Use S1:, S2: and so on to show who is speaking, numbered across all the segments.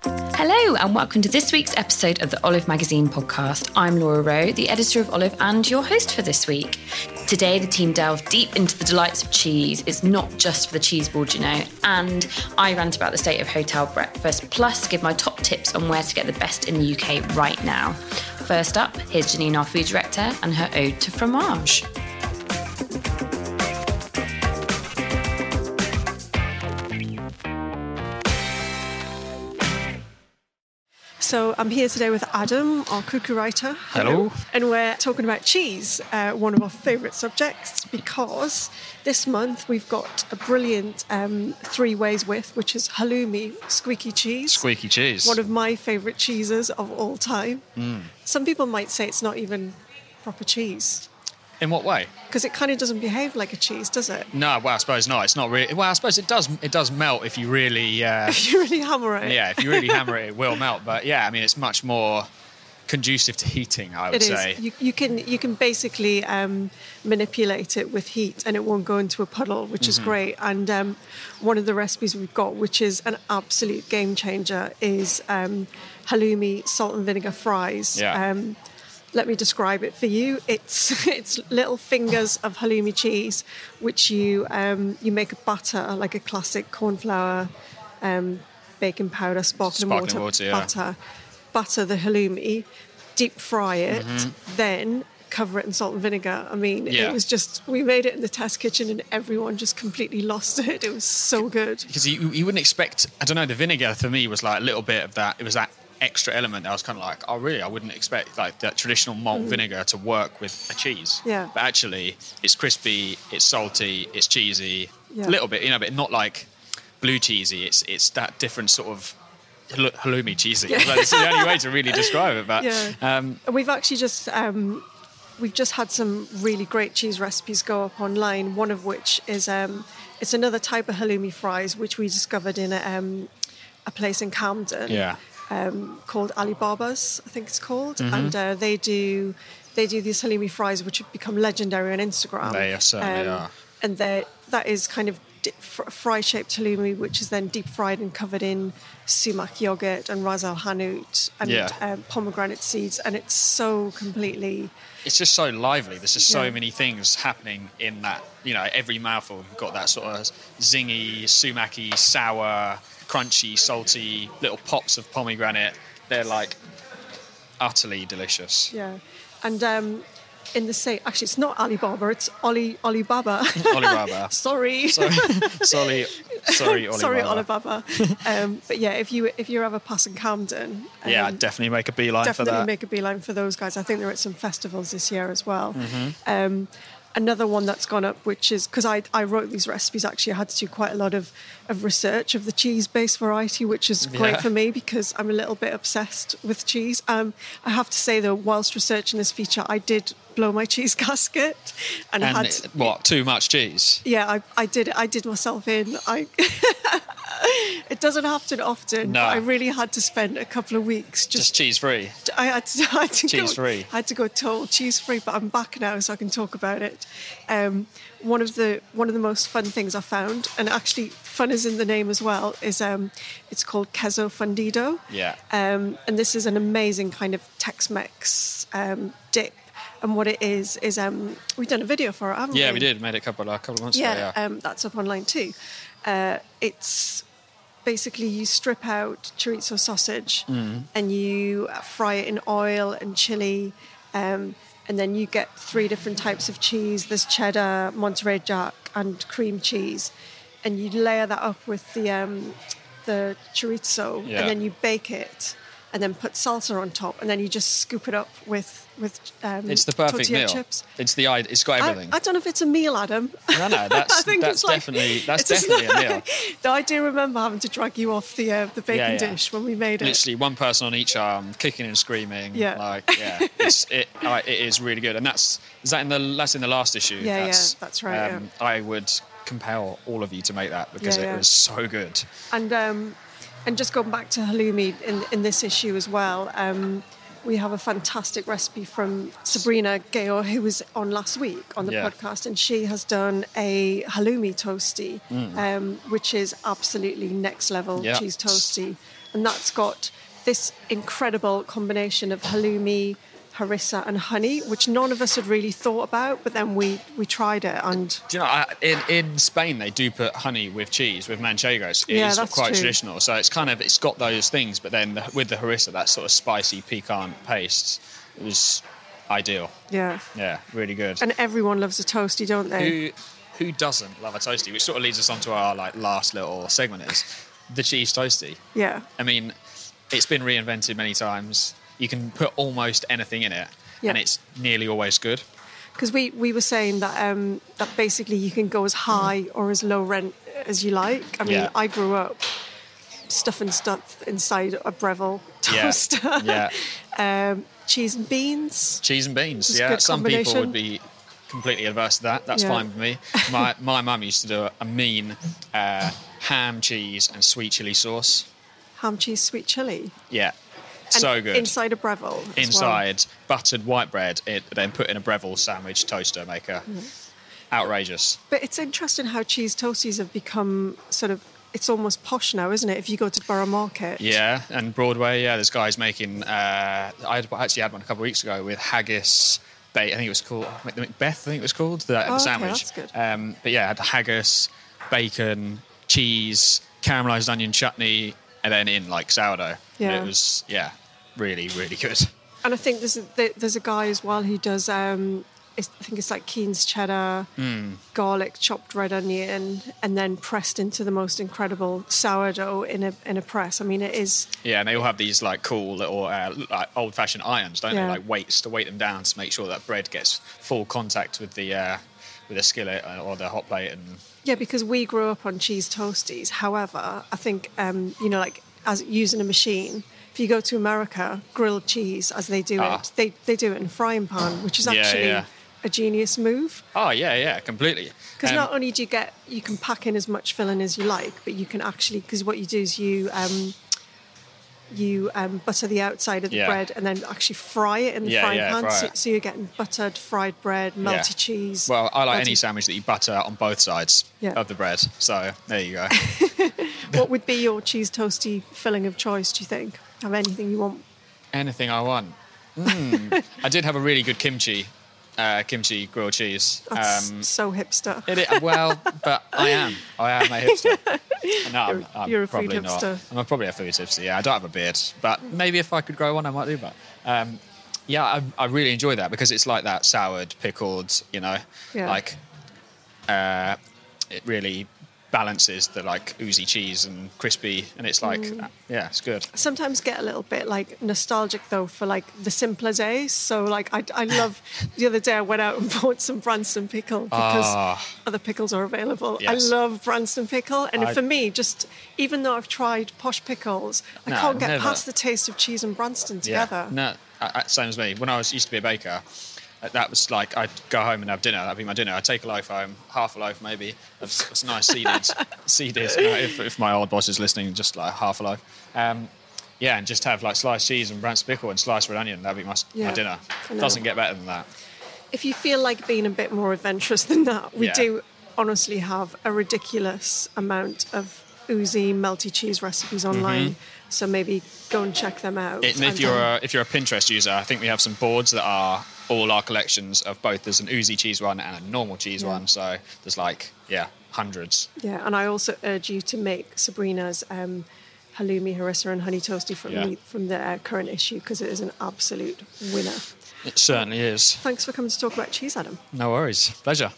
S1: Hello, and welcome to this week's episode of the Olive Magazine podcast. I'm Laura Rowe, the editor of Olive and your host for this week. Today, the team delve deep into the delights of cheese. It's not just for the cheese board, you know. And I rant about the state of hotel breakfast, plus give my top tips on where to get the best in the UK right now. First up, here's Janine, our food director, and her ode to fromage.
S2: So I'm here today with Adam, our cookie writer.
S3: Hello.
S2: And we're talking about cheese, uh, one of our favourite subjects, because this month we've got a brilliant um, three ways with, which is halloumi, squeaky cheese.
S3: Squeaky cheese.
S2: One of my favourite cheeses of all time. Some people might say it's not even proper cheese
S3: In what way?
S2: because it kind of doesn't behave like a cheese, does it?
S3: No, well, I suppose not. It's not really. Well, I suppose it does. It does melt if you really. Uh,
S2: If you really hammer it.
S3: yeah, if you really hammer it, it will melt. But yeah, I mean, it's much more conducive to heating. I would
S2: It is.
S3: say.
S2: You, you can you can basically um, manipulate it with heat, and it won't go into a puddle, which
S3: Mm-hmm.
S2: is great. And um, one of the recipes we've got, which is an absolute game changer, is um, halloumi salt and vinegar fries.
S3: Yeah.
S2: Let me describe it for you. It's it's little fingers of halloumi cheese, which you um, you make a butter like a classic cornflour, um, baking powder, sparkling,
S3: Sparkling
S2: water,
S3: water, yeah.
S2: butter, butter the halloumi, deep fry it, then cover it in salt and vinegar. I mean,
S3: Mm-hmm. Yeah.
S2: it was just we made it in the test kitchen and everyone just completely lost it. It was so good.
S3: because you, you wouldn't expect. I don't know. The vinegar for me was like a little bit of that. It was that extra element. that I was kind of like, oh, really? I wouldn't expect like that traditional malt vinegar to work with a cheese.
S2: Yeah.
S3: But actually, it's crispy. It's salty. It's cheesy.
S2: Yeah.
S3: A little bit, you know, but not like blue cheesy. It's it's that different sort of hal- halloumi cheesy.
S2: Yeah.
S3: It's the only way to really describe it. But
S2: Yeah.
S3: um,
S2: We've actually just um, we've just had some really great cheese recipes go up online. One of which is um, it's another type of halloumi fries which we discovered in a, um, a place in Camden.
S3: yeah.
S2: Um, called Alibaba's, I think it's called,
S3: Mm-hmm.
S2: and uh, they do they do these halloumi fries which have become legendary on Instagram.
S3: They certainly are.
S2: And that is kind of di- fry shaped halloumi, which is then deep fried and covered in sumac yogurt and ras al hanout and
S3: Yeah.
S2: um, pomegranate seeds, and it's so completely
S3: it's just so lively. There's just so
S2: Yeah.
S3: many things happening in that. You know, every mouthful you've got that sort of zingy, sumacy, sour, crunchy, salty little pops of pomegranate. They're like utterly delicious.
S2: yeah, and. Um, in the same, actually, it's not Alibaba. It's Oli Alibaba.
S3: Alibaba.
S2: Sorry.
S3: Sorry, sorry, sorry, Alibaba.
S2: Sorry, Alibaba. um, but yeah, if you if you're ever passing Camden, um,
S3: Yeah, I'd definitely make a beeline for that.
S2: definitely
S3: that.
S2: make a beeline for those guys. I think they're at some festivals this year as well.
S3: Mm-hmm.
S2: Another one that's gone up, which is because I, I wrote these recipes, actually, I had to do quite a lot of, of research of the cheese based variety, which is great
S3: Yeah.
S2: for me because I'm a little bit obsessed with cheese. Um, I have to say, though, whilst researching this feature, I did blow my cheese gasket and,
S3: and
S2: had.
S3: it- what? Too much cheese?
S2: yeah, I, I did. I did myself in. I. it doesn't happen often.
S3: No.
S2: But I really had to spend a couple of weeks just
S3: Just cheese free.
S2: I had to, I had to go,
S3: Cheese-free.
S2: I had to go total cheese free, but I'm back now, so I can talk about it. Um, one of the one of the most fun things I found, and actually fun is in the name as well, is um, it's called queso fundido.
S3: Yeah.
S2: Um, and this is an amazing kind of Tex-Mex um, dip. And what it is is um, we've done a video for it, haven't we?
S3: Yeah, we did. Made it a couple, a couple of months
S2: Yeah,
S3: ago. Yeah.
S2: Um, that's up online too. Uh, it's basically you strip out chorizo sausage
S3: Mm.
S2: and you fry it in oil and chili, um, and then you get three different types of cheese. There's cheddar, Monterey Jack, and cream cheese, and you layer that up with the um, the chorizo,
S3: Yeah.
S2: and then you bake it. And then put salsa on top, and then you just scoop it up with with. Um,
S3: It's the perfect meal.
S2: Chips.
S3: It's the i- it's got everything.
S2: I don't know if it's a meal, Adam.
S3: no, no, that's
S2: I think
S3: that's
S2: it's like-
S3: definitely that's definitely a meal.
S2: I do remember having to drag you off the uh, the bacon
S3: Yeah, yeah.
S2: dish when we made it.
S3: Literally one person on each arm, kicking and screaming.
S2: Yeah.
S3: like yeah, it's, it I, it is really good, and that's is that in the that's in the last issue.
S2: Yeah, yeah,
S3: that's,
S2: that's right,
S3: Um, I would compel all of you to make that because
S2: Yeah,
S3: it
S2: yeah.
S3: was so good.
S2: And um, and just going back to halloumi in, in this issue as well, um, we have a fantastic recipe from Sabrina Ghayour, who was on last week on the
S3: Yeah.
S2: podcast, and she has done a halloumi toasty, um, which is absolutely next level
S3: Mm. Yeah.
S2: cheese toasty, and that's got this incredible combination of halloumi. Harissa and honey, which none of us had really thought about, but then we we tried it and
S3: Do you know, I, in, in Spain they do put honey with cheese with manchegos. It
S2: Yeah,
S3: is
S2: that's
S3: quite
S2: true.
S3: traditional. So it's kind of it's got those things, but then the, with the harissa, that sort of spicy piquant paste, it was ideal.
S2: yeah,
S3: Yeah, really good.
S2: and everyone loves a toasty, don't they?
S3: who who doesn't love a toasty? Which sort of leads us on to our like last little segment is the cheese toasty.
S2: Yeah.
S3: I mean, it's been reinvented many times. You can put almost anything in it,
S2: Yeah.
S3: and it's nearly always good.
S2: because we, we were saying that um, that basically you can go as high or as low rent as you like. I mean,
S3: Yeah.
S2: I grew up stuffing stuff inside a Breville toaster.
S3: yeah,
S2: um, cheese and beans.
S3: cheese and beans. Yeah, some people would be completely adverse to that. That's
S2: Yeah.
S3: fine with me. My my mum used to do a, a mean uh, ham, cheese, and sweet chili sauce.
S2: Ham, cheese, sweet chili.
S3: Yeah, so good.
S2: Inside a Breville. as well.
S3: inside buttered white bread, it, then put in a Breville sandwich toaster maker. Outrageous.
S2: But it's interesting how cheese toasties have become sort of, it's almost posh now, isn't it? If you go to Borough Market.
S3: Yeah, and Broadway, yeah, there's guys making. Uh, I had- actually had one a couple of weeks ago with haggis. I think it was called the Macbeth. I think it was called the,
S2: Oh,
S3: the
S2: okay,
S3: sandwich.
S2: that's good.
S3: Um, but yeah, I had haggis, bacon, cheese, caramelized onion chutney, and then in like sourdough.
S2: Yeah.
S3: it was yeah, really really good.
S2: And I think there's a, there's a guy as well who does. Um, it's, I think it's like Keen's cheddar,
S3: Hmm.
S2: garlic, chopped red onion, and then pressed into the most incredible sourdough in a in a press. I mean, it is.
S3: Yeah, and they all have these like cool little uh, like old fashioned irons, don't
S2: Yeah.
S3: they? Like weights to weight them down to make sure that bread gets full contact with the uh, with the skillet uh, or the hot plate and
S2: Yeah, because we grew up on cheese toasties. However, I think um, you know, like as using a machine. If you go to America, grilled cheese as they do
S3: Ah.
S2: it, they they do it in a frying pan, which is actually
S3: yeah.
S2: a genius move.
S3: Oh yeah, yeah, completely.
S2: Because
S3: Um,
S2: not only do you get, you can pack in as much filling as you like, but you can actually, because what you do is you um, you um, butter the outside of the
S3: Yeah.
S2: bread and then actually fry it in the
S3: Yeah,
S2: frying
S3: yeah,
S2: pan.
S3: fry
S2: So, so you're getting buttered fried bread, melty
S3: Yeah.
S2: cheese.
S3: Well, I like
S2: melty-
S3: any sandwich that you butter on both sides
S2: Yeah.
S3: of the bread. So there you go.
S2: What would be your cheese toasty filling of choice? Do you think? Have anything you want?
S3: Anything I want. Mm. I did have a really good kimchi, uh, kimchi grilled cheese.
S2: That's
S3: Um,
S2: so hipster.
S3: it, well, but I am. I am a hipster. No, I'm,
S2: You're-
S3: I'm
S2: you're a food
S3: probably not.
S2: hipster.
S3: I'm probably a food hipster. Yeah, I don't have a beard, but maybe if I could grow one, I might do that. Um, yeah, I, I really enjoy that because it's like that soured, pickled. You know,
S2: Yeah.
S3: like uh, it really balances the like oozy cheese and crispy, and it's like
S2: Mm.
S3: uh, yeah, it's good.
S2: sometimes get a little bit like nostalgic though for like the simpler days. So like I, I love the other day I went out and bought some Branston pickle because
S3: Ah.
S2: other pickles are available.
S3: Yes.
S2: I love Branston pickle, and
S3: I-
S2: for me, just even though I've tried posh pickles, I
S3: No,
S2: can't get
S3: never.
S2: past the taste of cheese and Branston together.
S3: Yeah. No, I, I- same as me. When I was used to be a baker, that was like I'd go home and have dinner. That'd be my dinner. I'd take a loaf home, half a loaf maybe, of s- s- nice seeded, seeded. You know, if, if my old boss is listening, just like half a loaf. Um, yeah, and just have like sliced cheese and Branston pickle and sliced red onion. That'd be my,
S2: Yeah,
S3: my dinner.
S2: I.
S3: Doesn't get better than that.
S2: If you feel like being a bit more adventurous than that, we
S3: Yeah.
S2: do honestly have a ridiculous amount of oozy melty cheese recipes online. So maybe go and check them out.
S3: It, and if you're a, if you're a Pinterest user, I think we have some boards that are all our collections of both. There's an oozy cheese one and a normal cheese
S2: Yeah.
S3: one. So there's like yeah, hundreds.
S2: Yeah, and I also urge you to make Sabrina's um, halloumi, harissa, and honey toasty from
S3: Yeah.
S2: the, from the uh, current issue because it is an absolute winner.
S3: It certainly is.
S2: Thanks for coming to talk about cheese, Adam.
S3: No worries. Pleasure.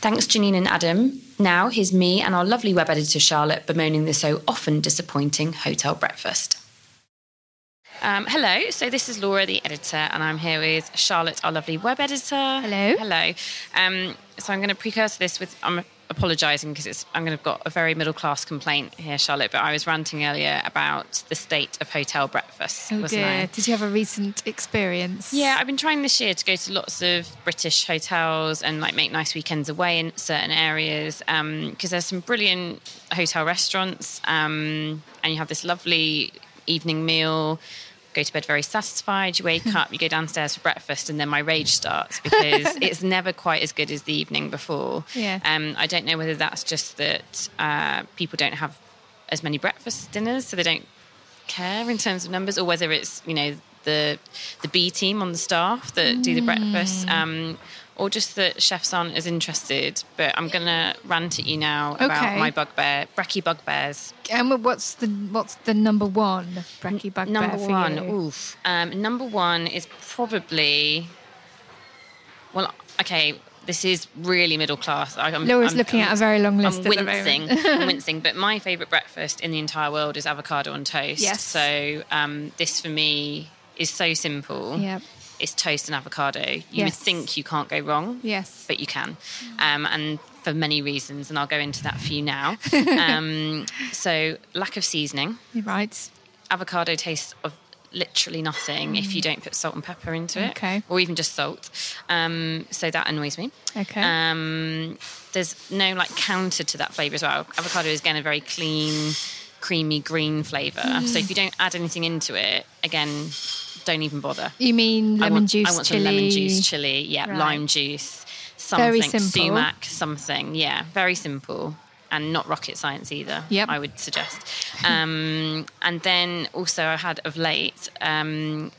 S1: Thanks, Janine and Adam. Now, here's me and our lovely web editor Charlotte bemoaning the so often disappointing hotel breakfast. Um, hello, so this is Laura, the editor, and I'm here with Charlotte, our lovely web editor.
S4: Hello.
S1: Hello. Um, so I'm going to precursor this with I'm apologising because it's I'm going to have got a very middle class complaint here, Charlotte. But I was ranting earlier about the state of hotel breakfast.
S4: Oh
S1: wasn't I?
S4: dear. Did you have a recent experience?
S1: Yeah, I've been trying this year to go to lots of British hotels and like make nice weekends away in certain areas because there's some brilliant hotel restaurants um, and you have this lovely evening meal. Go to bed very satisfied. You wake up, you go downstairs for breakfast, and then my rage starts because it's never quite as good as the evening before.
S4: Yeah.
S1: Um, I don't know whether that's just that uh, people don't have as many breakfast dinners, so they don't care in terms of numbers, or whether it's you know the the B team on the staff that do the breakfast,
S4: Mm.
S1: um, or just that chefs aren't as interested. But I'm gonna rant at you now about
S4: Okay.
S1: my bugbear, brekkie bugbears.
S4: And what's the what's the number one brekkie bugbear
S1: Number one,
S4: you?
S1: oof. Um, number one is probably well, okay. This is really middle class. I- I'm,
S4: Laura's
S1: I'm-
S4: looking
S1: I'm-
S4: at a very long list
S1: I'm
S4: at the
S1: wincing. I'm wincing. But my favourite breakfast in the entire world is avocado on toast.
S4: Yes.
S1: So um, this for me is so simple.
S4: Yep.
S1: It's toast and avocado. You would think you can't go wrong.
S4: Yes.
S1: But you can. Um, and for many reasons, and I'll go into that for you now. um, so lack of seasoning
S4: You're right.
S1: avocado tastes of literally nothing if you don't put salt and pepper into it,
S4: Mm. Okay.
S1: or even just salt. Um, so that annoys me.
S4: Okay.
S1: Um, there's no like counter to that flavour as well. Avocado is again a very clean, creamy green flavour.
S4: Mm.
S1: So if you don't add anything into it, again, don't even bother.
S4: you mean lemon
S1: I want,
S4: juice,
S1: I want
S4: chili?
S1: some lemon juice, chili, yeah,
S4: Right.
S1: lime juice, something, sumac, something, yeah, very simple. And not rocket science either.
S4: Yep.
S1: I would suggest. Um, and then also, I had of late um,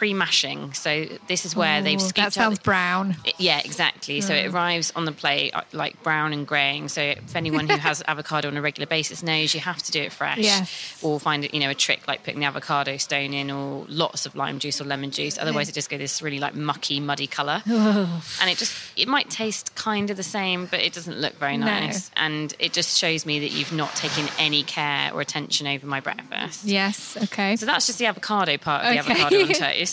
S1: pre-mashing. So this is where they've
S4: Ooh,
S1: scooped
S4: That sounds
S1: the-
S4: brown.
S1: it- Yeah, exactly. So it arrives on the plate uh, like brown and greying. So if anyone who has avocado on a regular basis knows you have to do it fresh,
S4: Yes.
S1: or find it, you know, a trick like putting the avocado stone in, or lots of lime juice or lemon juice. Otherwise, it just goes this really like mucky, muddy color, and it just it might taste kind of the same, but it doesn't look very nice. No. and it just shows me that you've not taken any care or attention over my breakfast.
S4: Yes. Okay.
S1: So that's just the avocado part of the avocado on toast.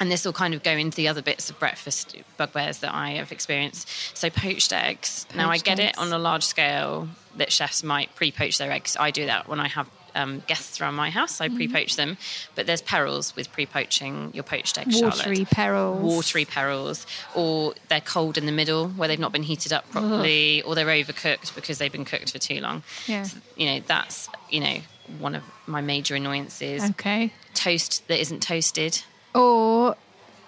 S1: And this will kind of go into the other bits of breakfast bugbears that I have experienced. So poached eggs. now I get
S4: eggs.
S1: it on a large scale that chefs might pre-poach their eggs. I do that when I have um, guests around my house.
S4: Mm-hmm.
S1: I pre-poach them, but there's perils with pre-poaching your poached eggs.
S4: Watery
S1: Charlotte.
S4: perils.
S1: Watery perils, or they're cold in the middle where they've not been heated up properly, or they're overcooked because they've been cooked for too long.
S4: Yeah.
S1: So, you know that's you know one of my major annoyances
S4: Okay.
S1: toast that isn't toasted.
S4: Or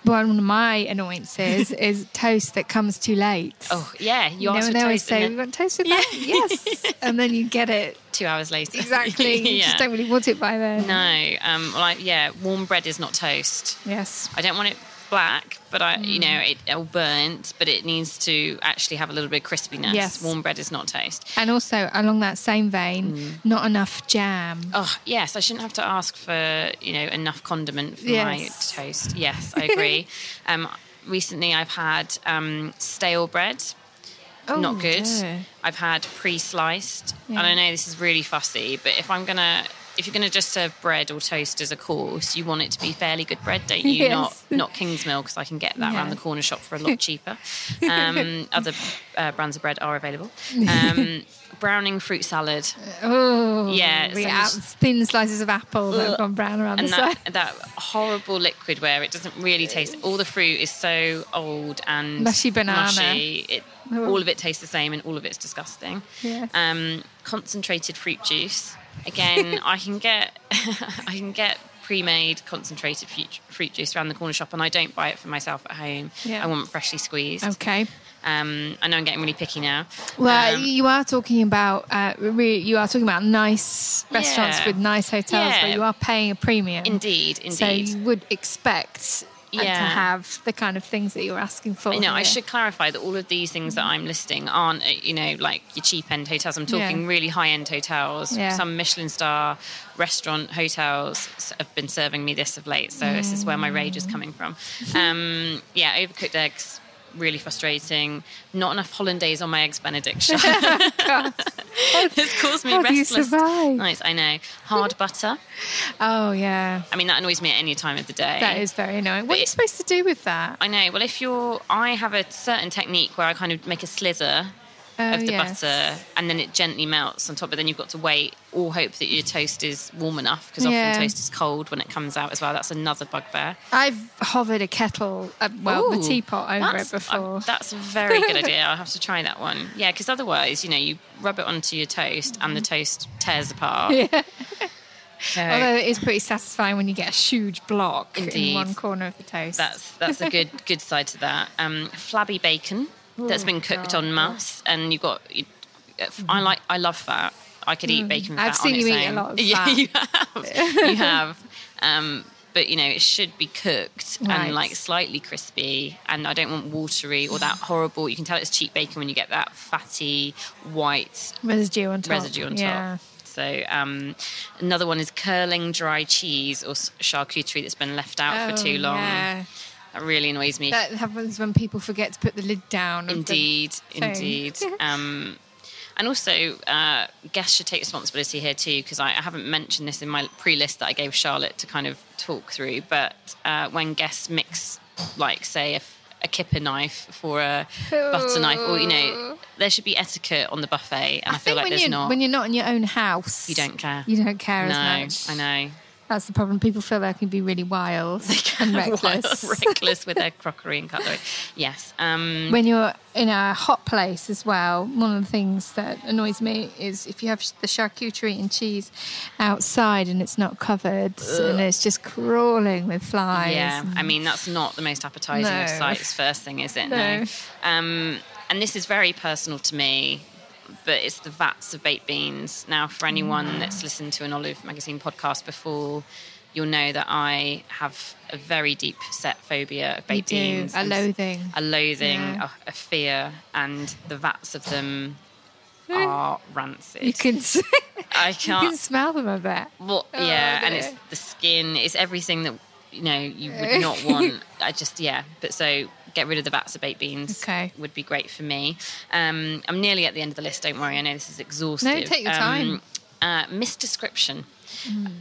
S4: one of my annoyances is toast that comes too late.
S1: Oh yeah, you,
S4: you know,
S1: ask
S4: and
S1: for
S4: they always
S1: toast
S4: say, "We want toast with that?" Yes, and then you get it
S1: two hours later.
S4: exactly. You
S1: yeah.
S4: just don't really want it by then.
S1: no, um, like yeah, warm bread is not toast.
S4: Yes.
S1: I don't want it black, but I, you know,
S4: Mm.
S1: it all burnt, but it needs to actually have a little bit of crispiness.
S4: Yes.
S1: Warm bread is not toast.
S4: And also along that same vein,
S1: Mm.
S4: not enough jam.
S1: Oh yes, I shouldn't have to ask for you know enough condiment for
S4: Yes.
S1: my toast. Yes, I agree. um, recently, I've had um, stale bread.
S4: Oh,
S1: not good.
S4: dear.
S1: I've had pre-sliced,
S4: Yeah.
S1: and I know this is really fussy, but if I'm gonna, if you're gonna just serve bread or toast as a course, you want it to be fairly good bread, don't you?
S4: Yes.
S1: Not not Kingsmill because I can get that around the corner shop for a lot cheaper. Um, other uh, brands of bread are available. Um, browning fruit salad.
S4: Oh,
S1: Yeah,
S4: ap-
S1: just-
S4: thin slices of apple that have gone brown around
S1: and
S4: the
S1: that,
S4: side.
S1: that horrible liquid where it doesn't really taste. All the fruit is so old and
S4: Mushy banana.
S1: mushy. It,
S4: Oh.
S1: all of it tastes the same, and all of it's disgusting.
S4: Yes.
S1: Um, concentrated fruit juice. Again, I can get I can get pre-made concentrated fruit, juice around the corner shop, and I don't buy it for myself at home.
S4: Yeah.
S1: I want freshly squeezed.
S4: Okay.
S1: Um, I know I'm getting really picky now.
S4: Well,
S1: Um,
S4: you are talking about uh, re- you are talking about nice restaurants
S1: Yeah.
S4: with nice hotels
S1: Yeah.
S4: where you are paying a premium.
S1: indeed, indeed.
S4: So you would expect uh, to have the kind of things that you're asking for.
S1: I know. I should clarify that all of these things that I'm listing aren't, uh, you know, like your cheap end hotels. I'm talking
S4: Yeah.
S1: really high end hotels.
S4: Yeah.
S1: Some Michelin star restaurant hotels have been serving me this of late. So this is where my rage is coming from. Um, yeah, overcooked eggs. Really frustrating. Not enough hollandaise on my eggs Benedict. it's caused me
S4: How
S1: restless nights. I know. Hard butter.
S4: Oh yeah,
S1: I mean, that annoys me at any time of the day.
S4: that is very annoying. What are you supposed to do with that?
S1: I know. Well, if you're, I have a certain technique where I kind of make a slither
S4: Oh,
S1: of the
S4: yes.
S1: butter and then it gently melts on top. But then you've got to wait or hope that your toast is warm enough because
S4: Yeah.
S1: often toast is cold when it comes out as well. That's another bugbear.
S4: I've hovered a kettle, uh, well, the teapot over it before.
S1: uh, that's a very good idea. I'll have to try that one. Yeah, because otherwise, you know, you rub it onto your toast and the toast tears apart.
S4: Yeah.
S1: So
S4: Although it is pretty satisfying when you get a huge block in one corner of the toast.
S1: that's that's a good good side to that. Um, flabby bacon that's been cooked
S4: God,
S1: on mass, and you've got. You, I like. I love fat. I could eat bacon.
S4: Mm. I've seen you eat a lot of
S1: Yeah, you have. you have. Um, but you know, it should be cooked
S4: Right.
S1: and like slightly crispy. And I don't want watery or that horrible. You can tell it's cheap bacon when you get that fatty white
S4: residue on top.
S1: residue on top.
S4: Yeah.
S1: So um, another one is curling dry cheese or charcuterie that's been left out for
S4: Oh,
S1: too long.
S4: Yeah.
S1: That really annoys me.
S4: That happens when people forget to put the lid down.
S1: indeed, indeed. Um, and also, uh, guests should take responsibility here too, because I, I haven't mentioned this in my pre-list that I gave Charlotte to kind of talk through. But uh, when guests mix, like say, a kipper knife for a butter knife, or you know, there should be etiquette on the buffet, and I,
S4: I
S1: feel
S4: think
S1: like
S4: when
S1: there's
S4: you're,
S1: not.
S4: when you're not in your own house,
S1: you don't care.
S4: You don't care
S1: no,
S4: as much.
S1: I know.
S4: That's the problem. People feel they can be really wild and reckless.
S1: reckless with their crockery and cutlery. Yes. Um,
S4: when you're in a hot place as well, one of the things that annoys me is if you have the charcuterie and cheese outside and it's not covered and it's just crawling with flies.
S1: Yeah, I mean that's not the most appetizing of sights. First thing, is it?
S4: No.
S1: Um, and this is very personal to me, but it's the vats of baked beans. Now, for anyone that's listened to an Olive Magazine podcast before, you'll know that I have a very deep set phobia of
S4: You
S1: baked beans.
S4: A loathing.
S1: A loathing,
S4: Yeah.
S1: a, a fear, and the vats of them are rancid.
S4: You can,
S1: I
S4: you
S1: can't.
S4: can smell them a bit.
S1: Well,
S4: Oh,
S1: yeah, and it's the skin, it's everything that you know you would not want. I just yeah, but so get rid of the vats of baked beans.
S4: Okay.
S1: would be great for me. Um, I'm nearly at the end of the list. Don't worry, I know this is exhaustive.
S4: No, take your
S1: Um,
S4: time.
S1: uh, misdescription.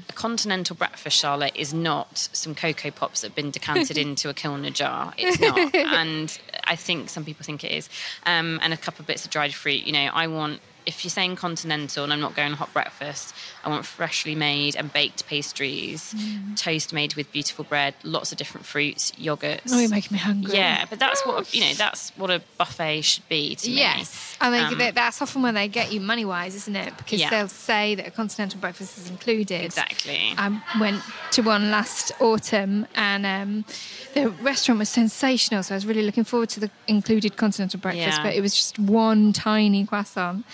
S1: A continental breakfast, Charlotte, is not some cocoa pops that have been decanted into a kiln jar. It's not, and I think some people think it is. Um, and a couple of bits of dried fruit. You know, I want. If you're saying continental and I'm not going hot breakfast, I want freshly made and baked pastries,
S4: Mm.
S1: toast made with beautiful bread, lots of different fruits, yogurts.
S4: Oh, you're making me hungry.
S1: Yeah, but that's what you know. That's what a buffet should be to me.
S4: Yes, I think
S1: Um,
S4: that's often when they get you money wise, isn't it? Because
S1: Yeah.
S4: they'll say that a continental breakfast is included.
S1: Exactly.
S4: I went to one last autumn, and um, the restaurant was sensational. So I was really looking forward to the included continental breakfast,
S1: Yeah.
S4: but it was just one tiny croissant.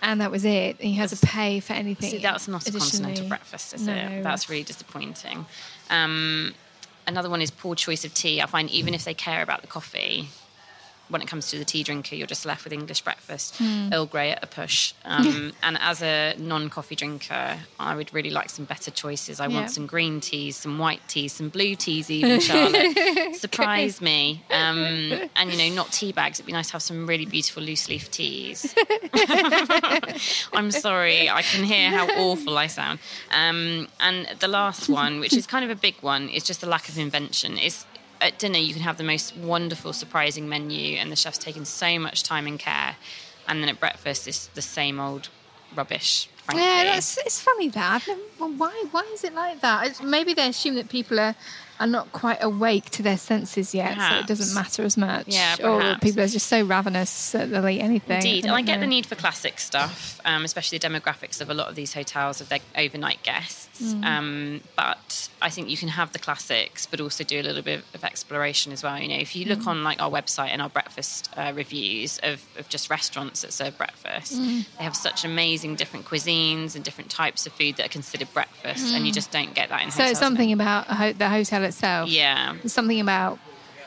S4: And that was it. And you had to pay for anything.
S1: See, that's not a continental breakfast, is
S4: No.
S1: it? That's really disappointing. Um, another one is poor choice of tea. I find even if they care about the coffee, when it comes to the tea drinker, you're just left with English breakfast,
S4: Hmm.
S1: Earl Grey at a push. Um, and as a non-coffee drinker, I would really like some better choices. I
S4: Yeah.
S1: want some green teas, some white teas, some blue teas, even Charlotte. Surprise me. Um, and you know, not tea bags. It'd be nice to have some really beautiful loose leaf teas. I'm sorry, I can hear how awful I sound. Um, and the last one, which is kind of a big one, is just the lack of invention. Is at dinner you can have the most wonderful, surprising menu, and the chef's taken so much time and care, and then at breakfast it's the same old rubbish. Frankly.
S4: Yeah, it's funny that. Never, well, why, why is it like that? It's- Maybe they assume that people are, are not quite awake to their senses yet, so it doesn't matter as much.
S1: Yeah,
S4: Or people are just so ravenous that they'll eat anything.
S1: Indeed, and I get the need for classic stuff, um, especially the demographics of a lot of these hotels of their overnight guests.
S4: Mm.
S1: Um, but I think you can have the classics, but also do a little bit of exploration as well. You know, if you
S4: Mm.
S1: look on like our website and our breakfast uh, reviews of, of just restaurants that serve breakfast,
S4: Mm.
S1: they have such amazing different cuisines and different types of food that are considered breakfast, and you just don't get that in
S4: Mm. So
S1: hotels.
S4: it's something about ho- the hotel itself.
S1: Yeah.
S4: There's something about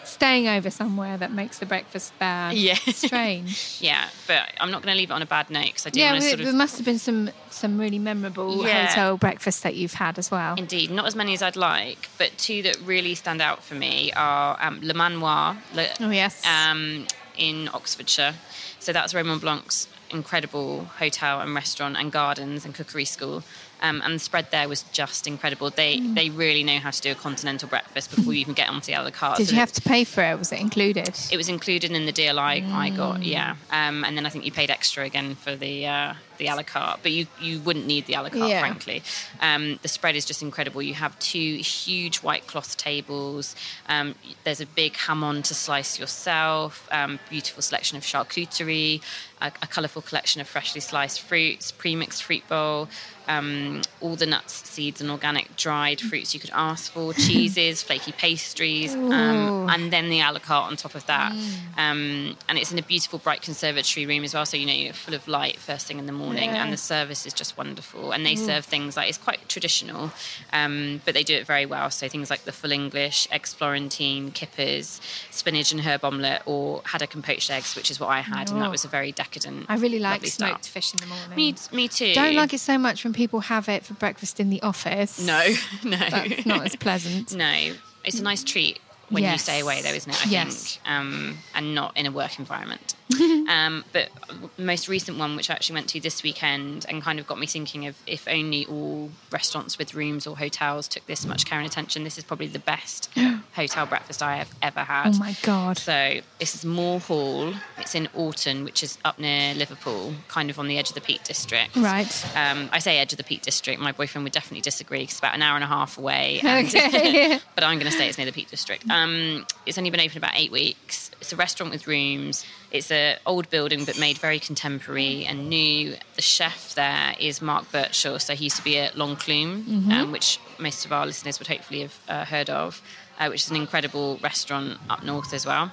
S4: staying over somewhere that makes the breakfast bad.
S1: Yeah.
S4: Strange.
S1: Yeah, but I'm not going to leave it on a bad note because I do
S4: yeah,
S1: want to
S4: there,
S1: sort
S4: there must have been some some really memorable
S1: Yeah.
S4: hotel breakfasts that you've had as well.
S1: Indeed, not as many as I'd like, but two that really stand out for me are um, Le Manoir Le,
S4: Oh yes.
S1: um, in Oxfordshire. So that's Raymond Blanc's incredible hotel and restaurant and gardens and cookery school. Um, and the spread there was just incredible. They
S4: Mm.
S1: they really know how to do a continental breakfast before you even get onto the other carte.
S4: Did
S1: So
S4: you have to pay for it? Was it included?
S1: It was included in the deal I, I
S4: Mm.
S1: got, yeah. Um, and then I think you paid extra again for the uh, the a la carte, but you, you wouldn't need the a la carte,
S4: Yeah.
S1: frankly. Um, the spread is just incredible. You have two huge white cloth tables. Um, there's a big jamón to slice yourself. Um, beautiful selection of charcuterie, a, a colourful collection of freshly sliced fruits, pre-mixed fruit bowl. Um, all the nuts, seeds, and organic dried fruits you could ask for, cheeses, flaky pastries, um, and then the a la carte on top of that.
S4: Mm.
S1: Um, and it's in a beautiful, bright conservatory room as well. So, you know, you're full of light first thing in the morning.
S4: Yeah.
S1: And the service is just wonderful. And they serve things like it's quite traditional, um, but they do it very well. So, things like the full English, eggs Florentine, kippers, spinach and herb omelette, or haddock and poached eggs, which is what I had. And
S4: Oh.
S1: that was a very decadent.
S4: I really like smoked
S1: start.
S4: fish in the morning.
S1: Me, me too.
S4: Don't like it so much when people have it for breakfast in the office.
S1: No, no.
S4: That's not as pleasant.
S1: No, it's a nice treat when you
S4: Yes.
S1: stay away, though, isn't it? I
S4: Yes.
S1: think, um, and not in a work environment. um, but most recent one, which I actually went to this weekend, and kind of got me thinking of if only all restaurants with rooms or hotels took this much care and attention, this is probably the best hotel breakfast I have ever had.
S4: Oh my god.
S1: So this is Moor Hall. It's in Aughton, which is up near Liverpool, kind of on the edge of the Peak District.
S4: Right.
S1: Um, I say edge of the Peak District. My boyfriend would definitely disagree. It's about an hour and a half away. and-
S4: Okay.
S1: but I'm going to say it's near the Peak District. Um, it's only been open about eight weeks. It's a restaurant with rooms. It's an old building, but made very contemporary and new. The chef there is Mark Birchall, so he used to be at L'Enclume, um, which most of our listeners would hopefully have uh, heard of, uh, which is an incredible restaurant up north as well.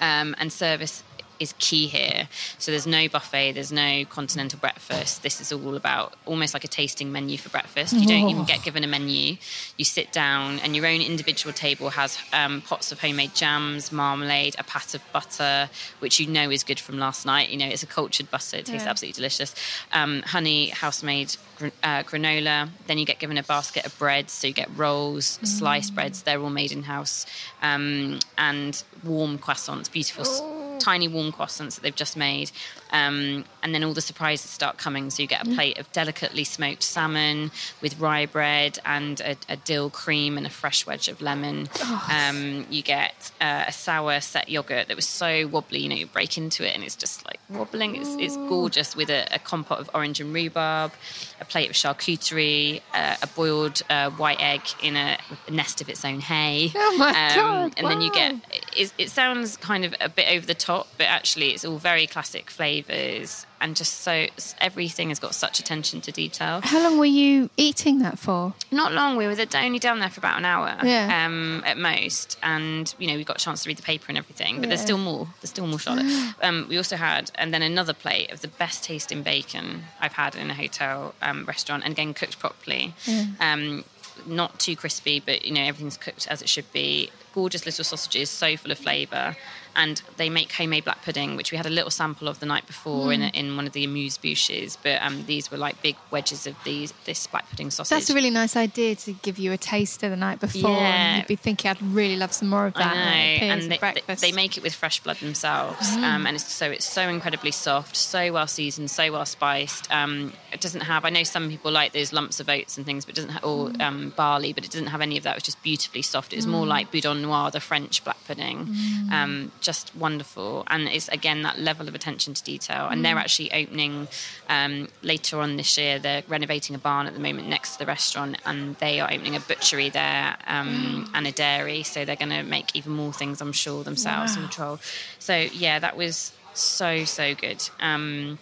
S1: Um, and service is key here. So there's no buffet, there's no continental breakfast. This is all about almost like a tasting menu for breakfast. You don't even get given a menu. You sit down, and your own individual table has um, pots of homemade jams, marmalade, a pat of butter, which you know is good from last night. You know, it's a cultured butter, it tastes
S4: Yeah.
S1: absolutely delicious. Um, honey, house made uh, granola. Then you get given a basket of breads. So you get rolls, sliced breads, they're all made in house, um, and warm croissants, beautiful. s- Tiny warm croissants that they've just made, um, and then all the surprises start coming. So you get a plate of delicately smoked salmon with rye bread and a, a dill cream and a fresh wedge of lemon. Um, you get uh, a sour set yogurt that was so wobbly. You know, you break into it and it's just like wobbling. It's, it's gorgeous with a, a compote of orange and rhubarb, a plate of charcuterie, uh, a boiled uh, white egg in a, a nest of its own hay.
S4: Oh my God,
S1: And then you get
S4: wow.
S1: It, it sounds kind of a bit over the top, but actually it's all very classic flavors and just so everything has got such attention to detail.
S4: How long were you eating that for?
S1: Not long. We were only down there for about an hour,
S4: Yeah.
S1: um, at most, and you know we got a chance to read the paper and everything. But there's still more. There's still more, Charlotte. um, we also had, and then another plate of the best tasting bacon I've had in a hotel um, restaurant, and again cooked properly. Um, not too crispy, but you know everything's cooked as it should be. Gorgeous little sausages, so full of flavour, and they make homemade black pudding, which we had a little sample of the night before in, a, in one of the amuse bouches. But um, these were like big wedges of these this black pudding sausage.
S4: That's a really nice idea to give you a taster the night before.
S1: Yeah.
S4: And you'd be thinking, I'd really love some more of that.
S1: I know, and they, they, they make it with fresh blood themselves,
S4: Mm.
S1: um, and it's so it's so incredibly soft, so well seasoned, so well spiced. Um, it doesn't have. I know some people like those lumps of oats and things, but it doesn't have, or
S4: Mm.
S1: um, barley, but it doesn't have any of that. It's just beautifully soft. It was more like boudin noir, the French black pudding,
S4: Mm.
S1: um, just wonderful, and it's again that level of attention to detail. And they're actually opening um, later on this year. They're renovating a barn at the moment next to the restaurant, and they are opening a butchery there um, and a dairy. So they're going to make even more things, I'm sure, themselves and control. So yeah, that was so so good. Um,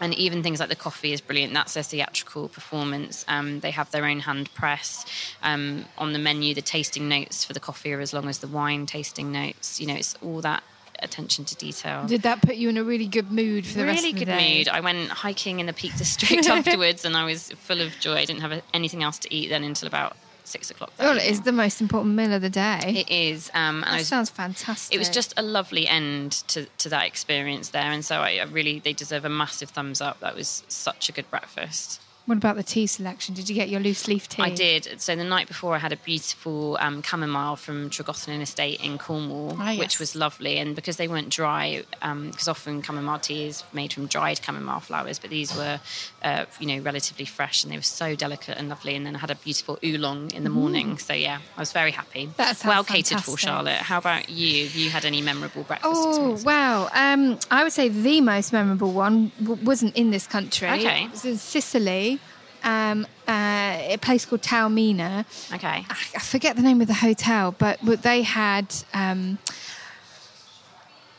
S1: and even things like the coffee is brilliant. That's a theatrical performance. Um, they have their own hand press um, on the menu. The tasting notes for the coffee are as long as the wine tasting notes. You know, it's all that attention to detail
S4: Did that put you in a really good mood for the rest
S1: really
S4: of the day?
S1: Really good mood. I went hiking in the Peak District afterwards, and I was full of joy. I didn't have anything else to eat then until about six o'clock.
S4: Well, it is the most important meal of the day.
S1: It is. Um,
S4: that
S1: was-
S4: sounds fantastic.
S1: it was just a lovely end to, to that experience there, and so I, I really they deserve a massive thumbs up. That was such a good breakfast.
S4: What about the tea selection? Did you get your loose leaf tea?
S1: I did. So the night before, I had a beautiful um, chamomile from Tregothnan Estate in Cornwall,
S4: Ah, yes.
S1: which was lovely. And because they weren't dry, because often chamomile tea is made from dried chamomile flowers, but these were, uh, you know, relatively fresh, and they were so delicate and lovely. And then I had a beautiful oolong in the morning. So yeah, I was very happy.
S4: That sounds
S1: well catered for. Charlotte. How about you? Have you had any memorable breakfast
S4: Oh wow! Um, I would say the most memorable one w- wasn't in this country.
S1: Okay.
S4: it was in Sicily, um, uh, a place called Taormina.
S1: Okay.
S4: I I forget the name of the hotel, but, but they had um,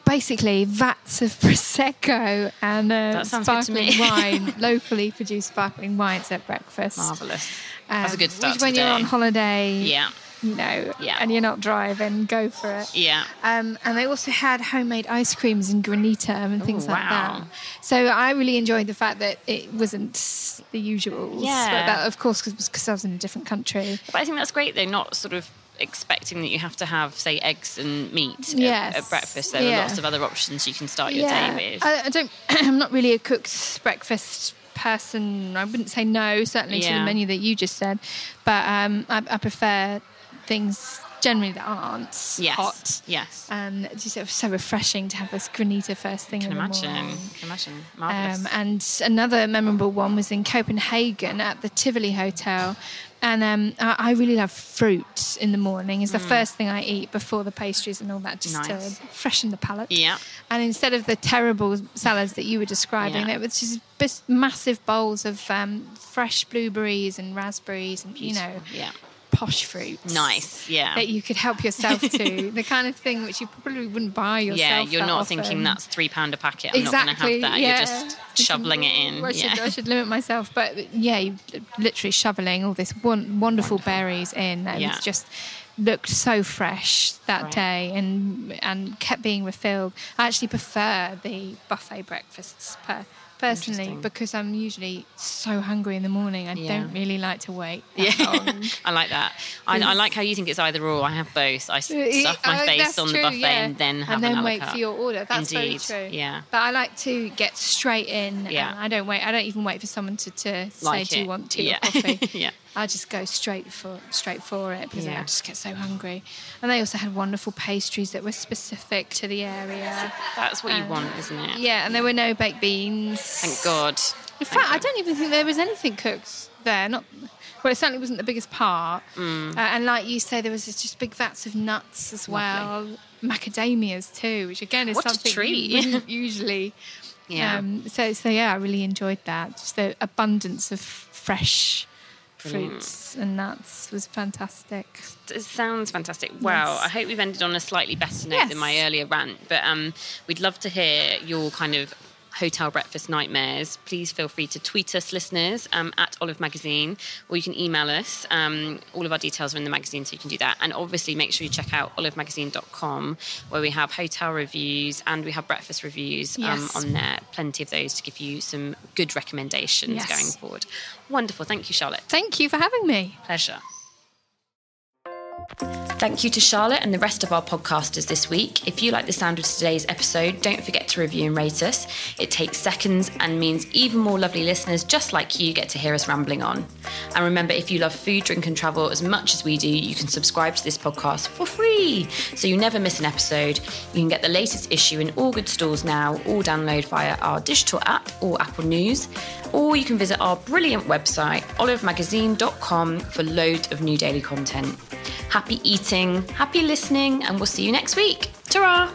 S4: basically vats of prosecco and uh,
S1: good
S4: sparkling wine, locally produced sparkling wines at breakfast.
S1: Marvelous. That's a good
S4: Um,
S1: start.
S4: Which
S1: to
S4: when you're on holiday,
S1: Yeah.
S4: You know,
S1: Yeah.
S4: and you're not driving, go for it.
S1: Yeah.
S4: Um, and they also had homemade ice creams and granita and things
S1: Ooh,
S4: like
S1: wow.
S4: that. So I really enjoyed the fact that it wasn't the usuals.
S1: Yeah.
S4: But that, of course, because I was in a different country.
S1: But I think that's great. They're not sort of expecting that you have to have, say, eggs and meat at-
S4: Yes.
S1: at, breakfast. There are lots of other options you can start your day with.
S4: I, I don't. I'm not really a cooked breakfast person. I wouldn't say no, certainly to the menu that you just said, but um, I, I prefer things generally that aren't
S1: yes.
S4: hot.
S1: Yes.
S4: And it's just so refreshing to have this granita first thing
S1: can
S4: in the
S1: imagine.
S4: morning.
S1: Can imagine. Marvelous.
S4: Um, and another memorable one was in Copenhagen at the Tivoli Hotel. And um, I, I really love fruit in the morning. It's the first thing I eat before the pastries and all that, just
S1: Mm. Nice.
S4: to freshen the palate.
S1: yeah.
S4: And instead of the terrible salads that you were describing,
S1: Yeah.
S4: it was just massive bowls of um, fresh blueberries and raspberries and, you know,
S1: Yeah.
S4: Posh fruits.
S1: Nice. Yeah.
S4: That you could help yourself to. the kind of thing which you probably wouldn't buy yourself.
S1: yeah, you're not
S4: often.
S1: thinking that's three pound a packet. I'm
S4: exactly.
S1: not going to have that.
S4: Yeah.
S1: You're just shoveling it in.
S4: I should,
S1: yeah.
S4: I should limit myself, but yeah, literally shoveling all this one, wonderful berries in, and
S1: Yeah.
S4: it's just looked so fresh that
S1: Right.
S4: day, and and kept being refilled. I actually prefer the buffet breakfasts per, personally because I'm usually so hungry in the morning. I
S1: Yeah.
S4: don't really like to wait.
S1: Yeah. I like that. I, I like how you think it's either or. I have both. I stuff my
S4: Uh,
S1: face on the buffet
S4: yeah.
S1: and then have
S4: and then wait
S1: cup.
S4: for your order. That's
S1: Indeed,
S4: very true.
S1: yeah.
S4: But I like to get straight in.
S1: Yeah.
S4: And I don't wait. I don't even wait for someone to, to
S1: Like
S4: say, "Do you want tea
S1: Yeah.
S4: or coffee?"
S1: Yeah.
S4: I just go straight for straight for it because I just get so hungry. And they also had wonderful pastries that were specific to the area.
S1: That's what you
S4: Um,
S1: want, isn't it?
S4: Yeah, and there were no baked beans.
S1: Thank God.
S4: In fact, I don't even think there was anything cooked there. Not well, it certainly wasn't the biggest part.
S1: Mm.
S4: Uh, and like you say, there was just big vats of nuts as well, macadamias too, which again is
S1: What a
S4: something
S1: treat.
S4: you wouldn't usually.
S1: Yeah.
S4: Um, so so yeah, I really enjoyed that. Just the abundance of fresh fruits and nuts was fantastic.
S1: It sounds fantastic. Wow.
S4: Yes.
S1: I hope we've ended on a slightly better note than my earlier rant. But um, we'd love to hear your kind of hotel breakfast nightmares. Please feel free to tweet us, listeners, um, at Olive Magazine, or you can email us. Um, all of our details are in the magazine, so you can do that. And obviously, make sure you check out olivemagazine.com, where we have hotel reviews and we have breakfast reviews um, on there. Plenty of those to give you some good recommendations
S4: Yes.
S1: going forward. Wonderful. Thank you, Charlotte.
S4: Thank you for having me.
S1: Pleasure. Thank you to Charlotte and the rest of our podcasters this week. If you like the sound of today's episode, don't forget to review and rate us. It takes seconds and means even more lovely listeners just like you get to hear us rambling on. And remember, if you love food, drink, and travel as much as we do, you can subscribe to this podcast for free so you never miss an episode. You can get the latest issue in all good stores now or download via our digital app or Apple News. Or you can visit our brilliant website, olivemagazine.com, for loads of new daily content. Happy eating, happy listening, and we'll see you next week. Ta